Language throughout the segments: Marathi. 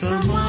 Some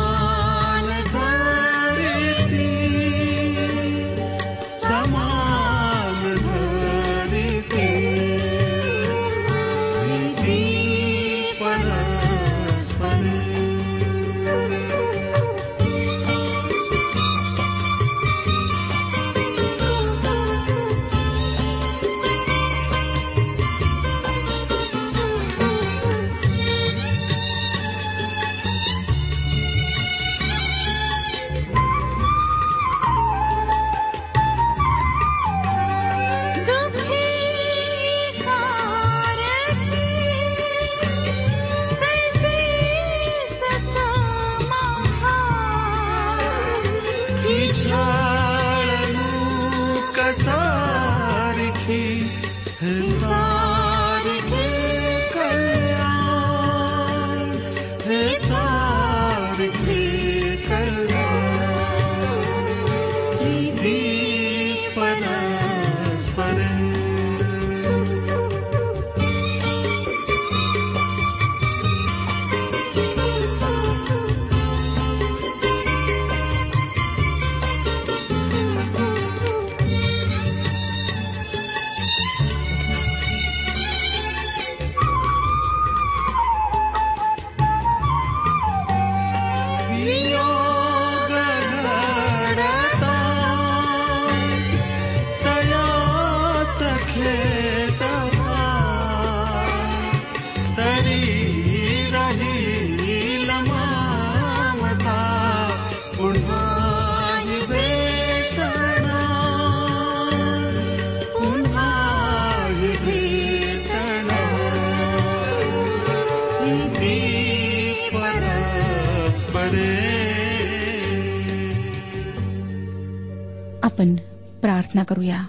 प्रार्थना करूया.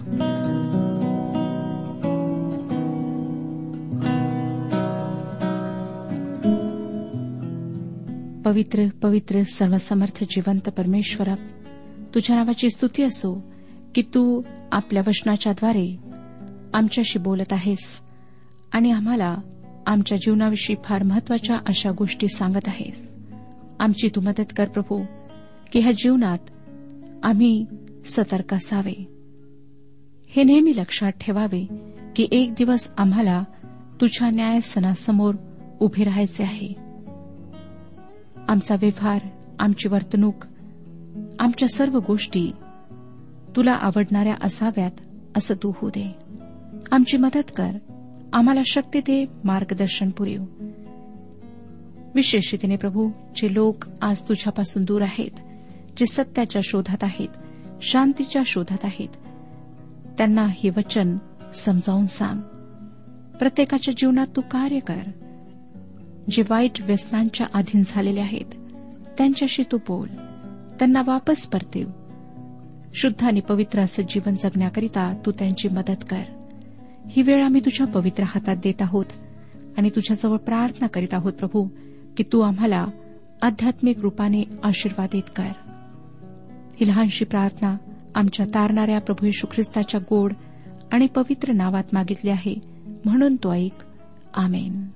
पवित्र पवित्र सर्वसमर्थ जिवंत परमेश्वरा तुझ्या नावाची स्तुती असो की तू आपल्या वचनाच्याद्वारे आमच्याशी बोलत आहेस आणि आम्हाला आमच्या जीवनाविषयी फार महत्त्वाच्या अशा गोष्टी सांगत आहेस. आमची तू मदत कर प्रभू की ह्या जीवनात आम्ही सतर्क असावे. हे नेहमी लक्षात ठेवावे की एक दिवस आम्हाला तुझ्या न्यायसनासमोर उभे राहायचे आहे. आमचा व्यवहार आमची वर्तणूक आमच्या सर्व गोष्टी तुला आवडणाऱ्या असाव्यात असं तू होऊ दे. आमची मदत कर. आम्हाला शक्ती दे मार्गदर्शन पुरेव. विशेष प्रभू जे लोक आज तुझ्यापासून दूर आहेत जे सत्याच्या शोधात आहेत शांतीच्या शोधात आहेत त्यांना हे वचन समजावून सांग. प्रत्येकाच्या जीवनात तू कार्य कर. जे वाईट व्यसनांच्या अधीन झालेले आहेत त्यांच्याशी तू बोल. त्यांना वापस परतेव. शुद्ध आणि पवित्र असं जीवन जगण्याकरिता तू त्यांची मदत कर. ही वेळ आम्ही तुझ्या पवित्र हातात देत आहोत आणि तुझ्याजवळ प्रार्थना करीत आहोत प्रभू की तू आम्हाला आध्यात्मिक रूपाने आशीर्वादित कर. ही लहानशी प्रार्थना आमच्या तारणाऱ्या प्रभू येशू ख्रिस्ताच्या गोड आणि पवित्र नावात मागितले आहे. म्हणून तो ऐक. आमेन.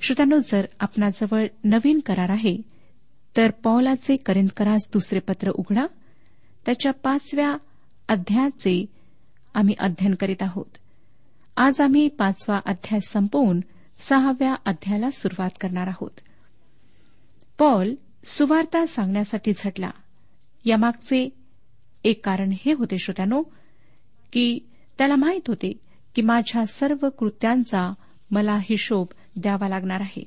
श्रोत्यानो जर आपणाजवळ नवीन करार आहे तर पौलाचे करिंदकरास दुसरे पत्र उघडा. त्याच्या पाचव्या अध्यायाचे आम्ही अध्ययन करीत आहोत. आज आम्ही पाचवा अध्याय संपवून सहाव्या अध्यायाला सुरुवात करणार आहोत. पॉल सुवार्ता सांगण्यासाठी झटला. यामागचे एक कारण हे होते श्रोत्यानो की त्याला माहीत होते की माझ्या सर्व कृत्यांचा मला हिशोब द्यावा लागणार आहे.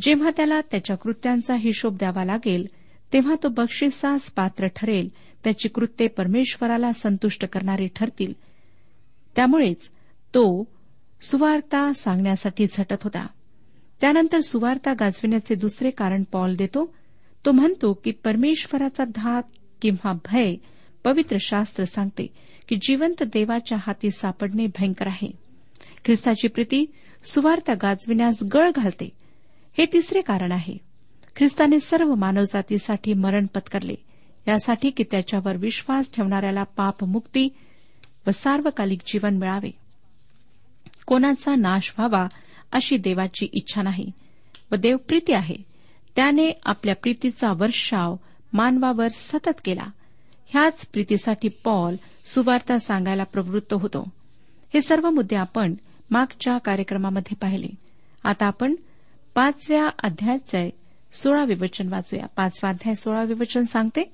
जेव्हा त्याला त्याच्या कृत्यांचा हिशोब द्यावा लागेल तेव्हा तो बक्षिसास पात्र ठरेल त्याची कृत्ये परमेश्वराला संतुष्ट करणारी ठरतील. त्यामुळेच तो सुवार्ता सांगण्यासाठी झटत होता. त्यानंतर सुवार्ता गाजविण्याचे दुसरे कारण पॉल देतो. तो म्हणतो की परमेश्वराचा धाक किंवा भय पवित्र शास्त्र सांगते की जिवंत देवाच्या हाती सापडणे भयंकर आहे. ख्रिस्ताची प्रीती सुवार्ता गाजविण्यास गळ घालते. हे तिसरे कारण आहे. ख्रिस्ताने सर्व मानवजातीसाठी मरण पत्करले यासाठी की त्याच्यावर विश्वास ठेवणाऱ्याला पापमुक्ती व सार्वकालिक जीवन मिळावे. कोणाचा नाश व्हावा अशी देवाची इच्छा नाही व देवप्रीती आहे. त्याने आपल्या प्रीतीचा वर्षाव मानवावर सतत केला. ह्याच प्रीतीसाठी पॉल सुवार्ता सांगायला प्रवृत्त होतो. हे सर्व मुद्दे आपण मागच्या कार्यक्रमामध्ये पाहिले. आता आपण पाचव्या अध्यायाचे सोळावे वचन वाचूया. पाचवा अध्याय सोळावे वचन सांगते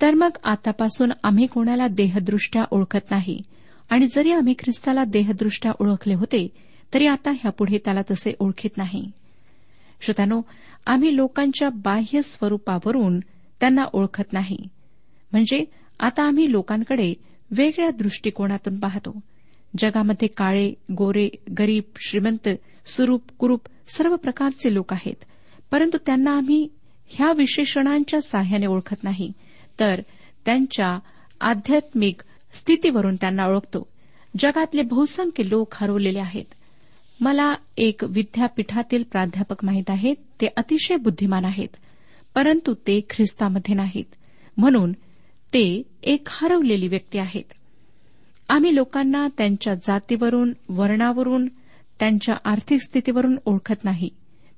तर मग आतापासून आम्ही कोणाला देहदृष्ट्या ओळखत नाही? आणि जरी आम्ही ख्रिस्ताला देहदृष्ट्या ओळखले होते तरी आता ह्यापुढे त्याला तसे ओळखीत नाही. श्रोत्यानो आम्ही लोकांच्या बाह्य स्वरूपावरून त्यांना ओळखत नाही. म्हणजे आता आम्ही लोकांकडे वेगळ्या दृष्टिकोनातून पाहतो. जगामध्ये काळे गोरे गरीब श्रीमंत सुरूप कुरूप सर्व प्रकारचे लोक आहेत. परंतु त्यांना आम्ही ह्या विशेषणांच्या साह्याने ओळखत नाही. तर त्यांच्या आध्यात्मिक स्थितीवरून त्यांना ओळखतो. जगातले बहुसंख्य लोक हरवलेले आहेत. मला एक विद्यापीठातील प्राध्यापक माहीत आहेत. ते अतिशय बुद्धिमान आहेत. परंतु ते ख्रिस्तामध्ये नाहीत. म्हणून ते एक हरवलेली व्यक्ती आहेत. आम्ही लोकांना त्यांच्या जातीवरून वर्णावरून त्यांच्या आर्थिक स्थितीवरून ओळखत नाही.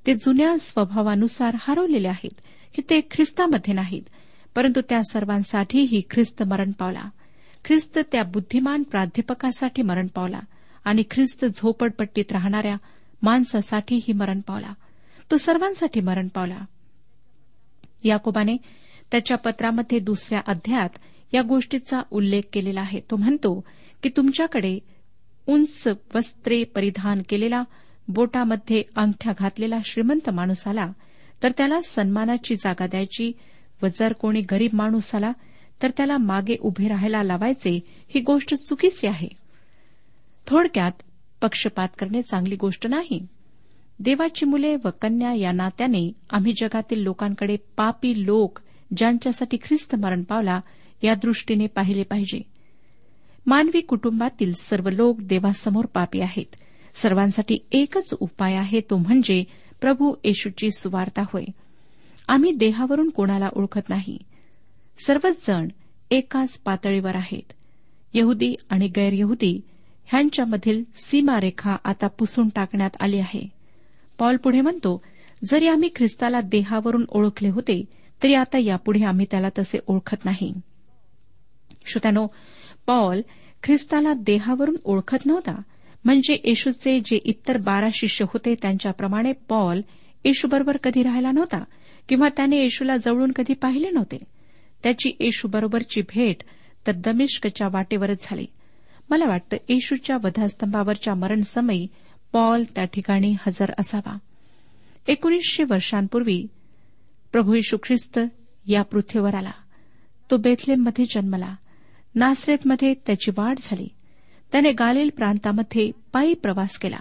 ते जुन्या स्वभावानुसार हरवलेले आहेत की ते ख्रिस्तामध्ये नाहीत. परंतु त्या सर्वांसाठीही ख्रिस्त मरण पावला. ख्रिस्त त्या बुद्धिमान प्राध्यापकासाठी मरण पावला आणि ख्रिस्त झोपडपट्टीत राहणाऱ्या माणसासाठीही मरण पावला. तो सर्वांसाठी मरण पावला. याकोबाने त्याच्या पत्रामध्ये दुसऱ्या अध्यायात या गोष्टीचा उल्लेख केलेला आहे. तो म्हणतो की तुमच्याकडे उंच वस्त्रे परिधान केलेला बोटामध्ये अंगठ्या घातलेला श्रीमंत माणूस आला तर त्याला सन्मानाची जागा द्यायची व जर कोणी गरीब माणूस आला तर त्याला मागे उभे राहायला लावायचे ही गोष्ट चुकीची आहे. थोडक्यात पक्षपात करणे चांगली गोष्ट नाही. देवाची मुले व कन्या या नात्याने आम्ही जगातील लोकांकडे पापी लोक ज्यांच्यासाठी ख्रिस्त मरण पावला या दृष्टीने पाहिले पाहिजे. मानवी कुटुंबातील सर्व लोक देवासमोर पापी आहेत. सर्वांसाठी एकच उपाय आहे तो म्हणजे प्रभू येशूची सुवार्ता होय. आम्ही देहावरून कोणाला ओळखत नाही. सर्वच जण एकाच पातळीवर आहेत. यहुदी आणि गैरयहुदी ह्यांच्यामधील सीमारेखा आता पुसून टाकण्यात आली आहे. पॉल पुढे म्हणतो जरी आम्ही ख्रिस्ताला देहावरून ओळखले होते तरी आता यापुढे आम्ही त्याला तसे ओळखत नाही. श्रोत्यानो पॉल ख्रिस्ताला देहावरून ओळखत नव्हता. म्हणजे येशूचे जे इतर बारा शिष्य होते त्यांच्याप्रमाणे पॉल येशूबरोबर कधी राहिला नव्हता किंवा त्याने येशूला जवळून कधी पाहिले नव्हते. त्याची येशूबरोबरची भेट तर दमिष्कच्या वाटेवरच झाली. मला वाटतं येशूच्या वधास्तंभावरच्या मरणसमयी पॉल त्या ठिकाणी हजर असावा. एकोणीसशे वर्षांपूर्वी प्रभू यशू ख्रिस्त या पृथ्वीवर आला. तो बेथलेममध्ये जन्मला. नासरेतमध्ये त्याची वाढ झाली. त्याने गालिल प्रांतामध्ये पायी प्रवास केला.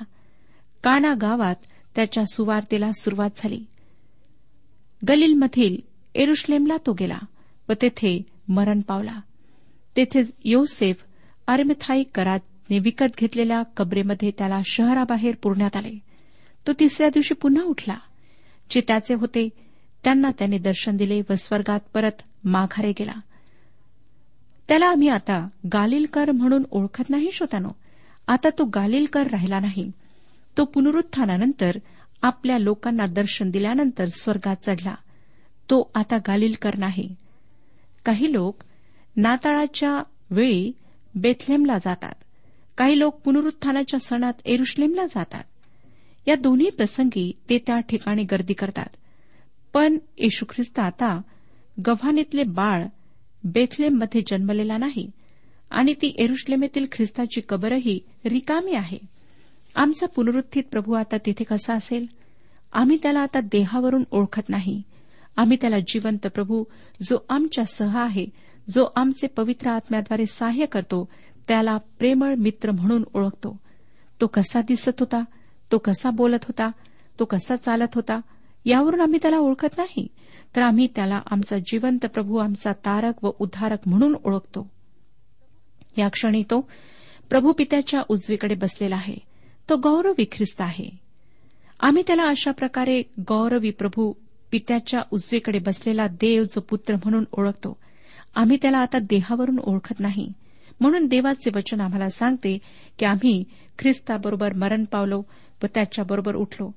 काना गावात त्याच्या सुवार्तेला सुरुवात झाली. गलीलमधील एरुश्लेमला तो गेला व तेथे मरण पावला. तेथे योसेफ अर्मथाई कराने विकत घेतलेल्या कबरेमध्ये त्याला शहराबाहेर पुरण्यात आले. तो तिसऱ्या दिवशी पुन्हा उठला. जे त्याचे होते त्यांना त्याने दर्शन दिले व स्वर्गात परत माघारे गेला. त्याला आम्ही आता गालिलकर म्हणून ओळखत नाही श्रोतानो. आता तो गालिलकर राहिला नाही. तो पुनरुत्थानानंतर आपल्या लोकांना दर्शन दिल्यानंतर स्वर्गात चढला. तो आता गालिलकर नाही. काही लोक नाताळाच्या वेळी बेथलेमला जातात. काही लोक पुनरुत्थानाच्या सणात एरुश्लेमला जातात. या दोन्ही प्रसंगी ते त्या ठिकाणी गर्दी करतात. पण येशू ख्रिस्त आता गव्हाणीतले बाळ बेथलेममध्ये जन्मलेला नाही आणि ती एरुश्लेमेतील ख्रिस्ताची कबरही रिकामी आहे. आमचा पुनरुत्थित प्रभू आता तिथे कसा असेल? आम्ही त्याला आता देहावरून ओळखत नाही. आम्ही त्याला जिवंत प्रभू जो आमच्या सह आहे जो आमचे पवित्र आत्म्याद्वारे सहाय्य करतो त्याला प्रेमळ मित्र म्हणून ओळखतो. तो कसा दिसत होता? तो कसा बोलत होता? तो कसा चालत होता? यावरून आम्ही त्याला ओळखत नाही. तर आम्ही त्याला आमचा जिवंत प्रभू आमचा तारक व उद्धारक म्हणून ओळखतो. या क्षणी तो प्रभू पित्याच्या उजवीकडे बसलेला आहे. तो गौरवी ख्रिस्त आहे. आम्ही त्याला अशा प्रकारे गौरवी प्रभू पित्याच्या उजवीकडे बसलेला देव जो पुत्र म्हणून ओळखतो. आम्ही त्याला आता देहावरून ओळखत नाही. म्हणून देवाचे वचन आम्हाला सांगते की आम्ही ख्रिस्ताबरोबर मरण पावलो व त्याच्याबरोबर उठलो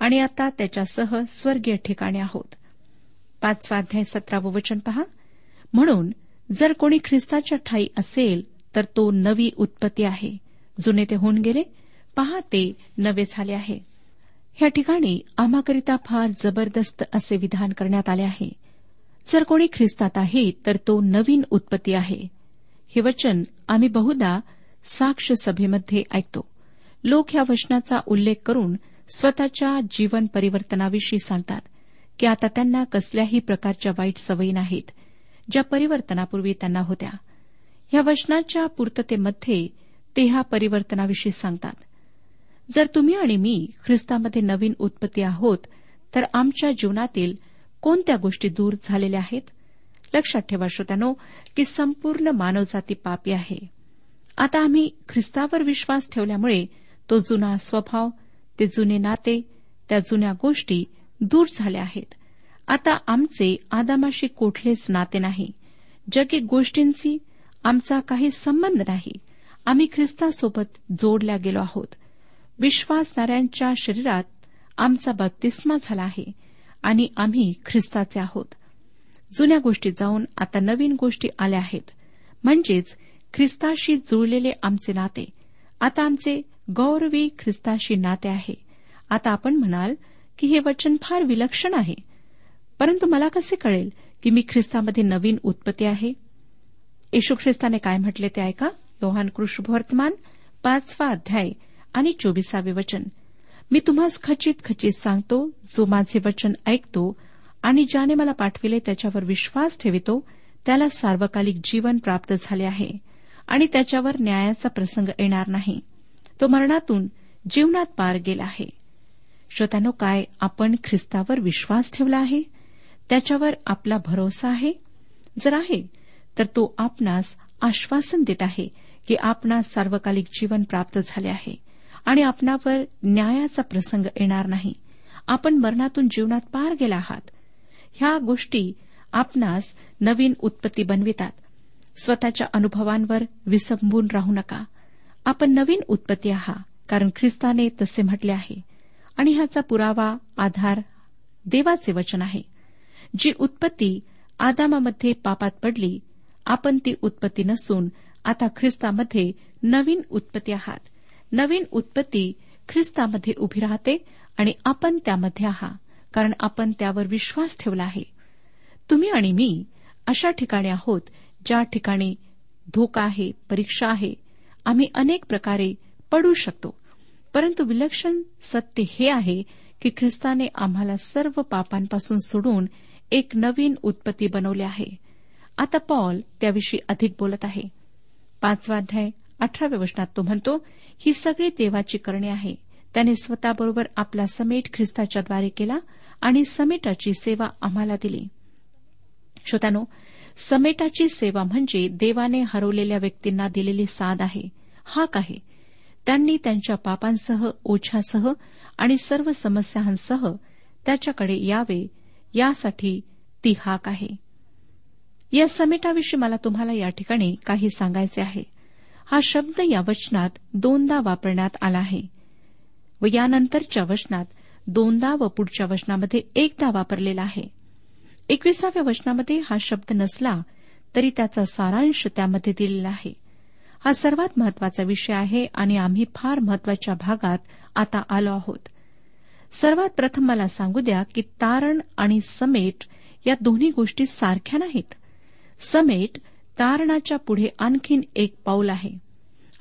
आणि आता त्याच्यासह स्वर्गीय ठिकाणी आहोत. पाचवा अध्याय सतरावं वचन पहा. म्हणून जर कोणी ख्रिस्ताच्या ठाई असेल तर तो नवी उत्पत्ती आहे. जुने ते होऊन गेले पहा ते नवे झाले आहे. या ठिकाणी आम्हाकरिता फार जबरदस्त असे विधान करण्यात आले आहे. जर कोणी ख्रिस्तात आहे तर तो नवीन उत्पत्ती आहे. हे वचन आम्ही बहुधा साक्ष सभेमध्ये ऐकतो. लोक ह्या वचनाचा उल्लेख करून स्वतःच्या जीवन परिवर्तनाविषयी सांगतात की आता त्यांना कसल्याही प्रकारच्या वाईट सवयी नाहीत ज्या परिवर्तनापूर्वी त्यांना होत्या. ह्या वचनाच्या पूर्ततेमध्ये ते ह्या परिवर्तनाविषयी सांगतात. जर तुम्ही आणि मी ख्रिस्तामध्ये नवीन उत्पत्ती आहोत तर आमच्या जीवनातील कोणत्या गोष्टी दूर झालेल्या आहेत? लक्षात ठेवा श्रोत्यानो की संपूर्ण मानवजाती पापी आहे. आता आम्ही ख्रिस्तावर विश्वास ठेवल्यामुळे तो जुना स्वभाव ते जुने नाते त्या जुन्या गोष्टी दूर झाल्या आहेत. आता आमचे आदामाशी कुठलेच नाते नाही. जगिक गोष्टींची आमचा काही संबंध नाही. आम्ही ख्रिस्तासोबत जोडल्या गेलो आहोत. विश्वासणाऱ्यांच्या शरीरात आमचा बत्तिस्मा झाला आहे आणि आम्ही ख्रिस्ताचे आहोत. जुन्या गोष्टी जाऊन आता नवीन गोष्टी आल्या आहेत. म्हणजेच ख्रिस्ताशी जुळलेले आमचे नाते. आता आमचे गौरवी ख्रिस्ताशी नाते आहे. आता आपण म्हणाल की हे वचन फार विलक्षण आहे. परंतु मला कसे कळेल की मी ख्रिस्तामध्ये नवीन उत्पत्ती आहे? येशू ख्रिस्ताने काय म्हटले ते ऐका. योहान कृष्णवर्तमान पाचवा अध्याय आणि चोवीसावे वचन. मी तुम्हास खचित खचित सांगतो जो माझे वचन ऐकतो आणि ज्याने मला पाठविले त्याच्यावर विश्वास ठेवितो त्याला सार्वकालिक जीवन प्राप्त झाले आहे आणि त्याच्यावर न्यायाचा प्रसंग येणार नाही. तो मरणातून जीवनात पार गेला आहे. श्रोत्यानो काय आपण ख्रिस्तावर विश्वास ठेवला आहे? त्याच्यावर आपला भरोसा आहे? जर आहे तर तो आपणास आश्वासन देत आहे की आपणास सार्वकालिक जीवन प्राप्त झाले आहे आणि आपणावर न्यायाचा प्रसंग येणार नाही. आपण मरणातून जीवनात पार गेला आहात. ह्या गोष्टी आपणास नवीन उत्पत्ती बनवितात. स्वतःच्या अनुभवांवर विसंबून राहू नका. आपण नवीन उत्पत्ती आहात कारण ख्रिस्ताने तसे म्हटले आहे. आणि ह्याचा पुरावा आधार देवाचे वचन आहे. जी उत्पत्ती आदामामध्ये पापात पडली आपण ती उत्पत्ती नसून आता ख्रिस्तामध्ये नवीन उत्पत्ती आहात. नवीन उत्पत्ती ख्रिस्तामध्ये उभी राहते आणि आपण त्यामध्ये आहात. कारण आपण त्यावर विश्वास ठेवला आहे. तुम्ही आणि मी अशा ठिकाणी आहोत ज्या ठिकाणी धोका आहे परीक्षा आहे आम्ही अनेक प्रकारे पडू शकतो. परंतु विलक्षण सत्य हे आहे की ख्रिस्ताने आम्हाला सर्व पापांपासून सोडून एक नवीन उत्पत्ती बनवले आहे. आता पॉल त्याविषयी अधिक बोलत आहे. पाचवा अध्याय अठराव्या वचनात तो म्हणतो ही सगळी देवाची करणे आहे. त्याने स्वतःबरोबर आपला समेट ख्रिस्ताच्याद्वारे केला आणि समेटाची सेवा आम्हाला दिली. श्रोत्यानो समेटाची सेवा म्हणजे देवाने हरवलेल्या व्यक्तींना दिलेली साथ आहे हाक आहे. त्यांनी त्यांच्या पापांसह ओझ्यासह आणि सर्व समस्यांसह त्याच्याकडे यावे यासाठी ती हाक आहे. या समेटाविषयी मला तुम्हाला या ठिकाणी काही सांगायचे आहे. हा शब्द या वचनात दोनदा वापरण्यात आला आहे. व यानंतरच्या वचनात दोनदा व पुढच्या वचनामध्ये एकदा वापरलेला आहे. एकविसाव्या वचनामध्ये हा शब्द नसला तरी त्याचा सारांश त्यामध्ये दिलेला आहे. हा सर्वात महत्त्वाचा विषय आहे आणि आम्ही फार महत्त्वाच्या भागात आता आलो आहोत. सर्वात प्रथम मला सांगू द्या की तारण आणि समेट या दोन्ही गोष्टी सारख्या नाहीत. समेट तारणाच्या पुढे आणखीन एक पाऊल आहे.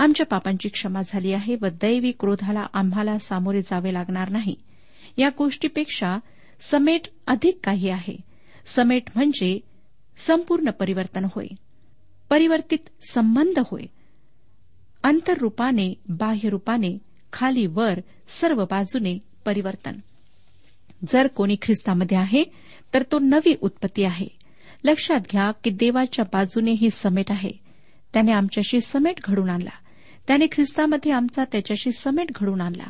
आमच्या पापांची क्षमा झाली आहे व दैवी क्रोधाला आम्हाला सामोरे जावे लागणार नाही. या गोष्टीपेक्षा समेट अधिक काही आहे. समेट म्हणजे संपूर्ण परिवर्तन होय. परिवर्तित संबंध होय. अंतर्रूपाने बाह्यरूपाने खाली वर सर्व बाजूने परिवर्तन. जर कोणी ख्रिस्तामध्ये आहे तर तो नवी उत्पत्ती आहे. लक्षात घ्या की देवाच्या बाजूने ही समेट आहे. त्याने आमच्याशी समेट घडून आणला. त्याने ख्रिस्तामध्ये आमचा त्याच्याशी समेट घडून आणला.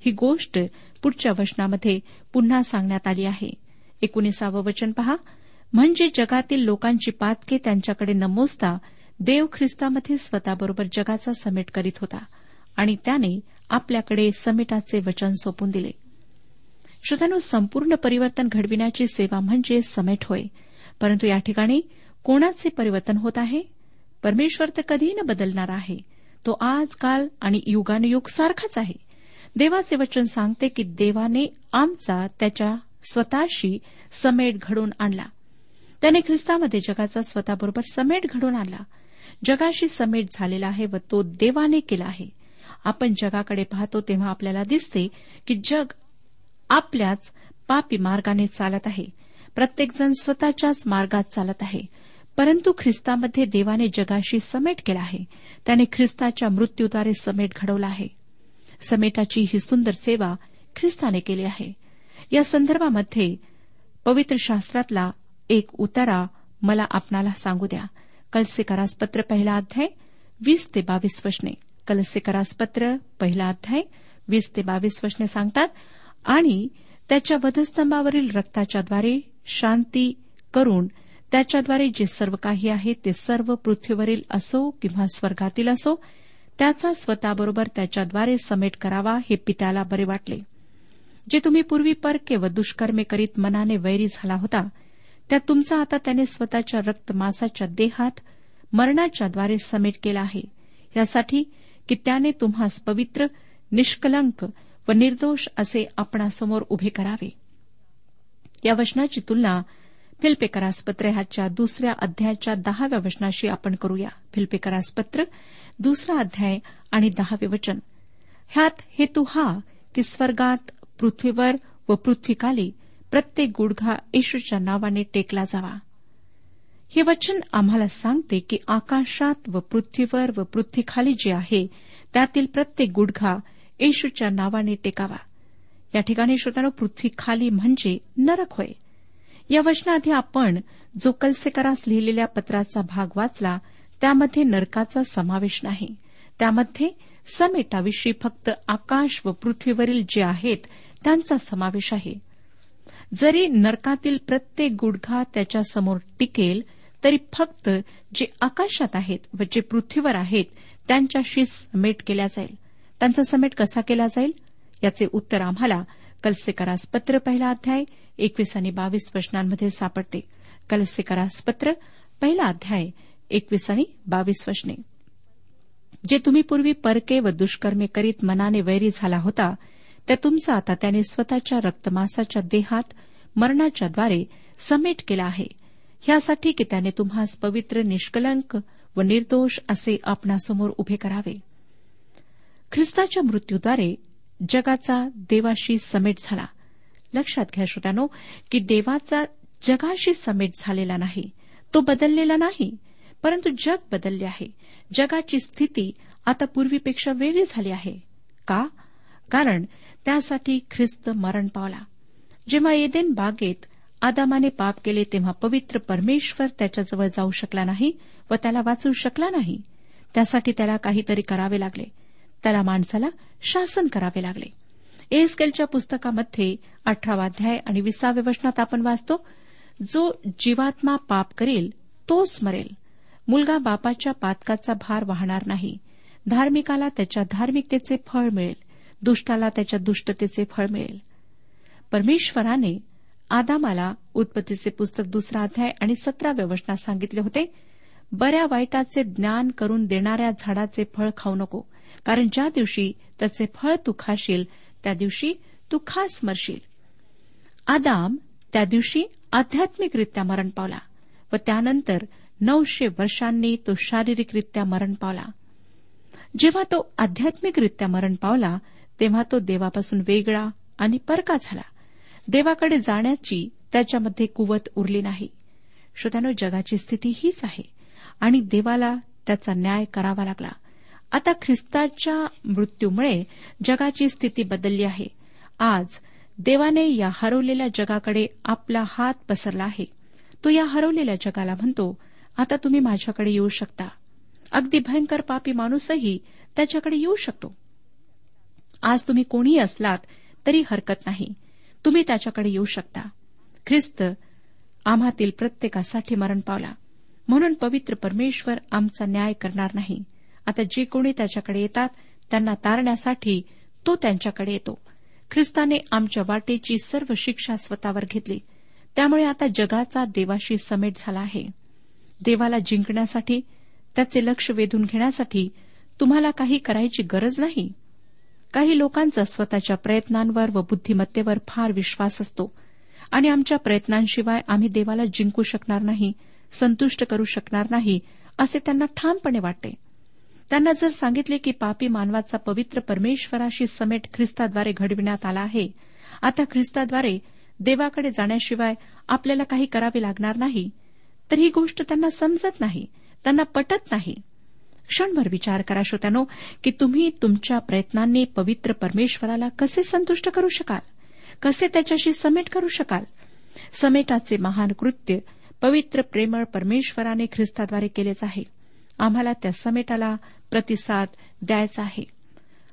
ही गोष्ट पुढच्या वचनामध्ये पुन्हा सांगण्यात आली आहे. एकोणीसावं वचन पहा. म्हणजे जगातील लोकांची पातके त्यांच्याकडे नमोजता देव ख्रिस्तामध्ये स्वतःबरोबर जगाचा समेट करीत होता आणि त्याने आपल्याकडे समेटाचे वचन सोपून दिले. श्रोत्यानो संपूर्ण परिवर्तन घडविण्याची सेवा म्हणजे समेट होय. परंतु या ठिकाणी कोणाचे परिवर्तन होत आहे? परमेश्वर तर कधीही न बदलणार आहे. तो आज काल आणि युगानुयुग सारखाच आहे. देवाचे वचन सांगते की देवाने आमचा त्याच्या स्वतःशी समेट घडून आणला. त्याने ख्रिस्तामध्ये जगाचा स्वतःबरोबर समेट घडून आणला. जगाशी समेट झालेला आहे व तो देवाने केला आहे. आपण जगाकडे पाहतो तेव्हा आपल्याला दिसते की जग आपल्याच पापी मार्गाने चालत आहे. प्रत्येकजण स्वतःच्याच मार्गात चालत आहे. परंतु ख्रिस्तामध्ये देवाने जगाशी समेट केला आहे. त्याने ख्रिस्ताच्या मृत्यूद्वारे समेट घडवला आहे. समेटाची ही सुंदर सेवा ख्रिस्ताने केली आहे. या संदर्भामध्ये पवित्र शास्त्रातला एक उतारा मला आपणाला सांगू द्या. कलसेकरास पत्र पहिला अध्याय वीस ते बावीस वचने. कलसेकरास पत्र पहिला अध्याय वीस ते बावीस वचने सांगतात आणि त्याच्या वधस्तंभावरील रक्ताच्याद्वारे शांती करून त्याच्याद्वारे जे सर्व काही आहे ते सर्व पृथ्वीवरील असो किंवा स्वर्गातील असो त्याचा स्वतःबरोबर त्याच्याद्वारे समेट करावा हे पित्याला बरे वाटले. जे तुम्ही पूर्वी परके व दुष्कर्मे करीत मनाने वैरी झाला होता त्या तुमचा आता त्याने स्वतःच्या रक्तमासाच्या देहात मरणाच्याद्वारे समेट केला आहे. यासाठी की त्याने तुम्हास पवित्र निष्कलंक व निर्दोष असे आपणासमोर उभे करावे. या वचनाची तुलना फिल्पेकरासपत्र ह्याच्या दुसऱ्या अध्यायाच्या दहाव्या वचनाशी आपण करूया. फिल्पेकरासपत्र दुसरा अध्याय आणि दहावे वचन. ह्यात हेतू हा की स्वर्गात पृथ्वीवर व पृथ्वीखाली प्रत्येक गुडघा येशूच्या नावाने टेकला जावा. हे वचन आम्हाला सांगते की आकाशात व पृथ्वीवर व पृथ्वीखाली जे आहे त्यातील प्रत्येक गुडघा येशूच्या नावाने टेकावा. या ठिकाणी श्रोतानो पृथ्वीखाली म्हणजे नरक होय. या वचनाआधी आपण जो कलसेकरास लिहिलेल्या पत्राचा भाग वाचला. त्यामध्ये नरकाचा समावेश नाही. त्यामध्ये समेटाविषयी फक्त आकाश व पृथ्वीवरील जे आहेत त्यांचा समावेश आहे. जरी नरकातील प्रत्येक गुडघा त्याच्यासमोर टिकेल तरी फक्त जे आकाशात आहेत व जे पृथ्वीवर आहेत त्यांच्याशी समेट केल्या जाईल. त्यांचा समेट कसा केला जाईल? याचे उत्तर आम्हाला कलसेकरास पत्र पहिला अध्याय एकवीस आणि बावीस वचनांमध्ये सापडते. कलसेकरास पत्र पहिला अध्याय एकवीस आणि बावीस वचने जे तुम्ही पूर्वी परके व दुष्कर्मे करीत मनाने वैरी झाला होता त्या तुमचा आता त्याने स्वतःच्या रक्तमासाच्या देहात मरणाच्याद्वारे समेट केला आहे. ह्यासाठी की त्याने तुम्हास पवित्र निष्कलंक व निर्दोष असे आपणासमोर उभे करावे. ख्रिस्ताच्या मृत्यूद्वारे जगाचा देवाशी समेट झाला. लक्षात घ्या श्रोत्यानो की देवाचा जगाशी समेट झालेला नाही तो बदललेला नाही परंतु जग बदलले आहे. जगाची स्थिती आता पूर्वीपेक्षा वेगळी झाली आहे. का? कारण त्यासाठी ख्रिस्त मरण पावला. जेव्हा एदेन बागेत आदामाने पाप केले तेव्हा पवित्र परमेश्वर त्याच्याजवळ जाऊ शकला नाही व त्याला वाचवू शकला नाही. त्यासाठी त्याला काहीतरी करावे लागले. त्याला माणसाला शासन करावे लागले. एसकेलच्या पुस्तकामध्ये अठरावा अध्याय आणि विसाव्या वचनात आपण वाचतो जो जीवात्मा पाप करेल तोच मरेल. मुलगा बापाच्या पातकाचा भार वाहणार नाही. धार्मिकाला त्याच्या धार्मिकतेचे फळ मिळेल. दुष्टाला त्याच्या दुष्टतेचे फळ मिळेल. परमेश्वराने आदामाला उत्पत्तीचे पुस्तक दुसरा अध्याय आणि सतराव्या वचनात सांगितले होते बऱ्या वाईटाचे ज्ञान करून देणाऱ्या झाडाचे फळ खाऊ नको कारण ज्या दिवशी त्याचे फळ तू खाशील त्या दिवशी तू खास मरशील आदाम त्या दिवशी आध्यात्मिकरित्या मरण पावला व त्यानंतर नऊशे वर्षांनी तो शारीरिकरित्या मरण पावला. जेव्हा तो आध्यात्मिकरित्या मरण पावला तेव्हा तो देवापासून वेगळा आणि परका झाला. देवाकडे जाण्याची त्याच्यामध्ये कुवत उरली नाही. श्रोत्यानो जगाची स्थिती हीच आहे आणि देवाला त्याचा न्याय करावा लागला. आता ख्रिस्ताच्या मृत्यूमुळे जगाची स्थिती बदलली आहे. आज देवाने या हरवलेल्या जगाकडे आपला हात पसरला आहे. तो या हरवलेल्या जगाला म्हणतो आता तुम्ही माझ्याकडे येऊ शकता. अगदी भयंकर पापी माणूसही त्याच्याकडे येऊ शकतो. आज तुम्ही कोणीही असलात तरी हरकत नाही. तुम्ही त्याच्याकडे येऊ शकता. ख्रिस्त आम्हातील प्रत्येकासाठी मरण पावला. म्हणून पवित्र परमेश्वर आमचा न्याय करणार नाही. आता जे कोणी त्याच्याकडे येतात त्यांना तारण्यासाठी तो त्यांच्याकडे येतो. ख्रिस्ताने आमच्या वाटेची सर्व शिक्षा स्वतःवर घेतली. त्यामुळे आता जगाचा देवाशी समेट झाला आहे. देवाला जिंकण्यासाठी त्याचे लक्ष वेधून घेण्यासाठी तुम्हाला काही करायची गरज नाही? काही लोकांचा स्वतःच्या प्रयत्नांवर व बुद्धिमत्तेवर फार विश्वास असतो. आणि आमच्या प्रयत्नांशिवाय आम्ही देवाला जिंकू शकणार नाही संतुष्ट करू शकणार नाही असे त्यांना ठामपणे वाटते. त्यांना जर सांगितले की पापी मानवाचा पवित्र परमेश्वराशी समेट ख्रिस्ताद्वारे घडविण्यात आला आहे आता ख्रिस्ताद्वारे देवाकडे जाण्याशिवाय आपल्याला काही करावे लागणार नाही तर ही गोष्ट त्यांना समजत नाही त्यांना पटत नाही. क्षणभर विचार करा श्रोत्यानो की तुम्ही तुमच्या प्रयत्नांनी पवित्र परमेश्वराला कसे संतुष्ट करू शकाल? कसे त्याच्याशी समेट करू शकाल? समेटाचे महान कृत्य पवित्र प्रेमळ परमेश्वराने ख्रिस्ताद्वारे केलेच आहे. आम्हाला त्या समेटाला प्रतिसाद द्यायचा आहे.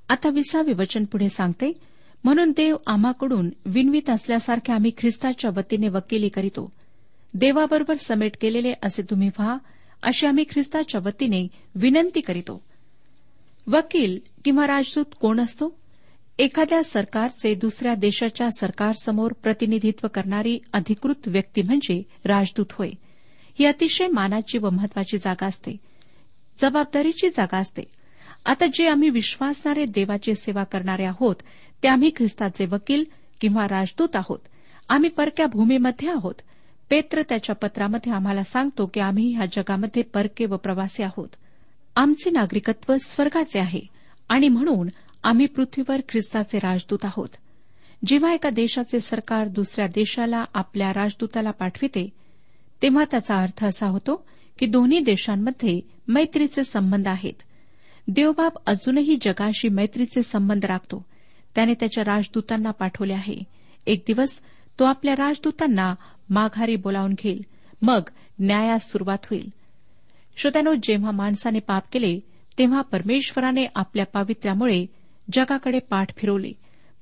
आता विसावे वचन पुढे सांगते म्हणून देव आम्हाकडून विनवीत असल्यासारखे आम्ही ख्रिस्ताच्या वतीने वकिली करीतो. देवाबरोबर समेट केलेले असे तुम्ही व्हा अशी आम्ही ख्रिस्ताच्या वतीने विनंती करीतो. वकील किंवा राजदूत कोण असतो? एखाद्या सरकारचे दुसऱ्या देशाच्या सरकारसमोर प्रतिनिधित्व करणारी अधिकृत व्यक्ती म्हणजे राजदूत होय. ही अतिशय मानाची व महत्वाची जागा असते. जबाबदारीची जागा असते. आता जे आम्ही विश्वासणारे देवाची सेवा करणारे आहोत ते आम्ही ख्रिस्ताचे वकील किंवा राजदूत आहोत. आम्ही परक्या भूमीमध्ये आहोत. पेत्र त्याच्या पत्रामध्ये आम्हाला सांगतो की आम्ही ह्या जगामध्ये परके व प्रवासी आहोत. आमचे नागरिकत्व स्वर्गाचे आहे आणि म्हणून आम्ही पृथ्वीवर ख्रिस्ताचे राजदूत आहोत. जेव्हा एका देशाचे सरकार दुसऱ्या देशाला आपल्या राजदूताला पाठविते तेव्हा त्याचा अर्थ असा होतो की दोन्ही देशांमध्ये मैत्रीचे संबंध आहेत. देवबाप अजूनही जगाशी मैत्रीचे संबंध राखतो. त्याने त्याच्या राजदूतांना पाठवले आहे. एक दिवस तो आपल्या राजदूतांना माघारी बोलावून घेईल. मग न्यायास सुरुवात होईल. श्रोत्यानो जेव्हा माणसाने पाप केले तेव्हा परमेश्वराने आपल्या पावित्र्यामुळे जगाकडे पाठ फिरवली.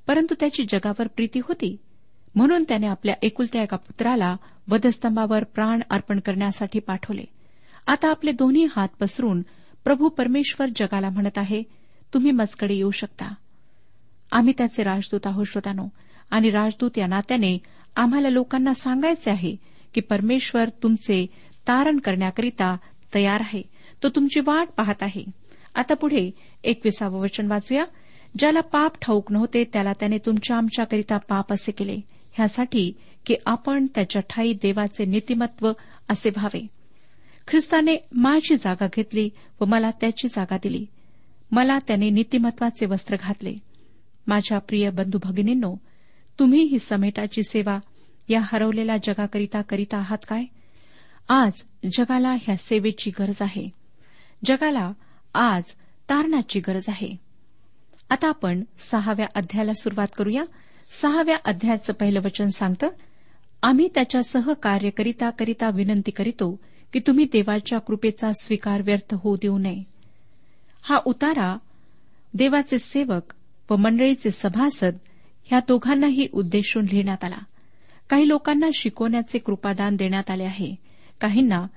परंतु त्याची जगावर प्रीती होती. म्हणून त्याने आपल्या एकुलत्या एका पुत्राला वधस्तंभावर प्राण अर्पण करण्यासाठी पाठवले. आता आपले दोन्ही हात पसरून प्रभू परमेश्वर जगाला म्हणत आहे तुम्ही मजकडे येऊ शकता. आम्ही त्याचे राजदूत आहोत श्रोतानो आणि राजदूत या नात्याने आम्हाला लोकांना सांगायचे आहे की परमेश्वर तुमचे तारण करण्याकरिता तयार आहे. तो तुमची वाट पाहत आहे. आता पुढे एकविसावं वचन वाचूया. ज्याला पाप ठाऊक नव्हते त्याला त्याने तुमच्या आमच्याकरिता पाप असे केले. ह्यासाठी की आपण त्याच्या ठाई देवाचे नीतिमत्व असे व्हावे. ख्रिस्ताने माझी जागा घेतली व मला त्याची जागा दिली. मला त्याने नीतिमत्वाचे वस्त्र घातले. माझ्या प्रिय बंधू भगिनींनो तुम्ही ही समेटाची सेवा या हरवलेल्या जगाकरिता करीता आहात काय? आज जगाला ह्या सेवेची गरज आहे. जगाला आज तारणाची गरज आहे. आता आपण सहाव्या अध्यायाला सुरुवात करूया. सहाव्या अध्यायाचं पहिलं वचन सांगतं आम्ही त्याच्या सहकार्य करिता करिता विनंती करीतो की तुम्ही देवाच्या कृपेचा स्वीकार व्यर्थ होऊ देऊ नये. हा उतारा देवाचे सेवक व मंडळीचे सभासद ह्या दोघांनाही उद्देशून लिहिण्यात आला. काही लोकांना शिकवण्याचे कृपादान देण्यात आले आहे. काहींना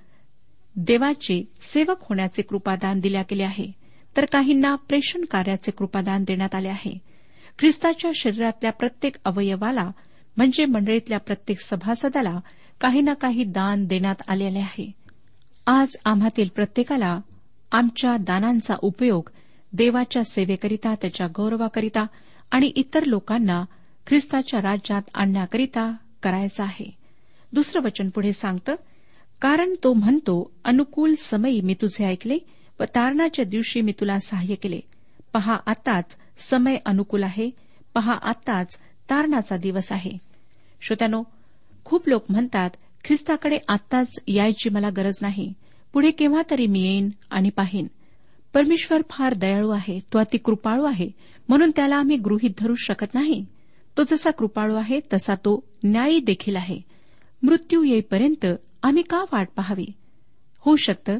देवाचे सेवक होण्याचे कृपादान दिल्या गेले आहे. तर काहींना प्रेषण कार्याचे कृपादान देण्यात आले आहे. ख्रिस्ताच्या शरीरातल्या प्रत्येक अवयवाला म्हणजे मंडळीतल्या प्रत्येक सभासदाला काही ना काही दान देण्यात आलेले आहे. आज आम्हातील प्रत्येकाला आमच्या दानांचा उपयोग देवाच्या सेवेकरिता त्याच्या गौरवाकरिता आणि इतर लोकांना ख्रिस्ताच्या राज्यात आणण्याकरिता करायचा आहे. दुसरं वचन पुढे सांगतं कारण तो म्हणतो अनुकूल समयी मी तुझे ऐकले व तारणाच्या दिवशी मी तुला सहाय्य केले. पहा आताच समय अनुकूल आहे पहा आताच तारणाचा दिवस आहे. श्रोत्यानो खूप लोक म्हणतात ख्रिस्ताकडे आत्ताच यायची मला गरज नाही. पुढे केव्हा तरी मी येईन आणि पाहीन. परमेश्वर फार दयाळू आहे तो अति कृपाळू आहे म्हणून त्याला आम्ही गृहीत धरू शकत नाही. तो जसा कृपाळू आहे तसा तो न्यायी देखील आहे. मृत्यू येईपर्यंत आम्ही का वाट पाहावी? होऊ शकतं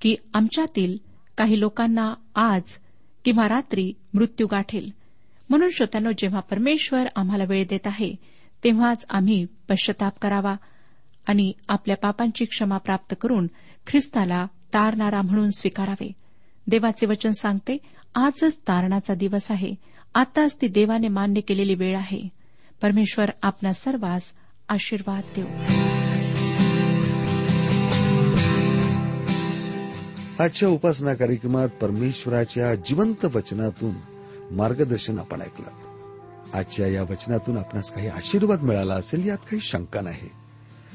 की आमच्यातील काही लोकांना आज किंवा रात्री मृत्यू गाठेल. म्हणून श्रोत्यानो जेव्हा परमेश्वर आम्हाला वेळ देत आहे तेव्हाच आम्ही पश्चाताप करावा. आणि आपल्या पापांची क्षमा प्राप्त करून ख्रिस्ताला तारणारा म्हणून स्वीकारावे. देवाचे वचन सांगते आजच तारणाचा दिवस आहे. आताच ती देवाने मान्य केलेली वेळ आहे. परमेश्वर आपल्या सर्वांस आशीर्वाद देऊ. आजच्या उपासना कार्यक्रमात परमेश्वराच्या जिवंत वचनातून मार्गदर्शन आपण ऐकलं. आजच्या या वचनातून आपणास काही आशीर्वाद मिळाला असेल यात काही शंका नाही.